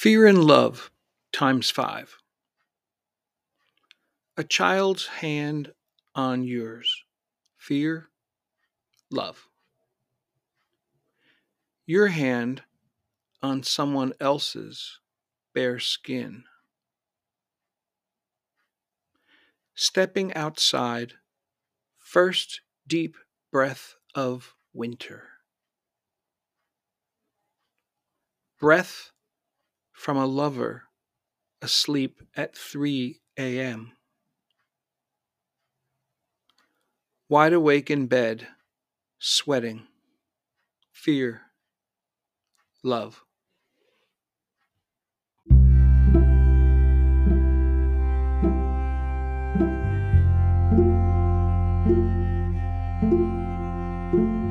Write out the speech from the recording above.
Fear and Love times five. A child's hand on yours. Fear, love. Your hand on someone else's bare skin. Stepping outside first deep breath of winter. Breath from a lover asleep at 3 a.m. Wide awake in bed, sweating, fear, love. Música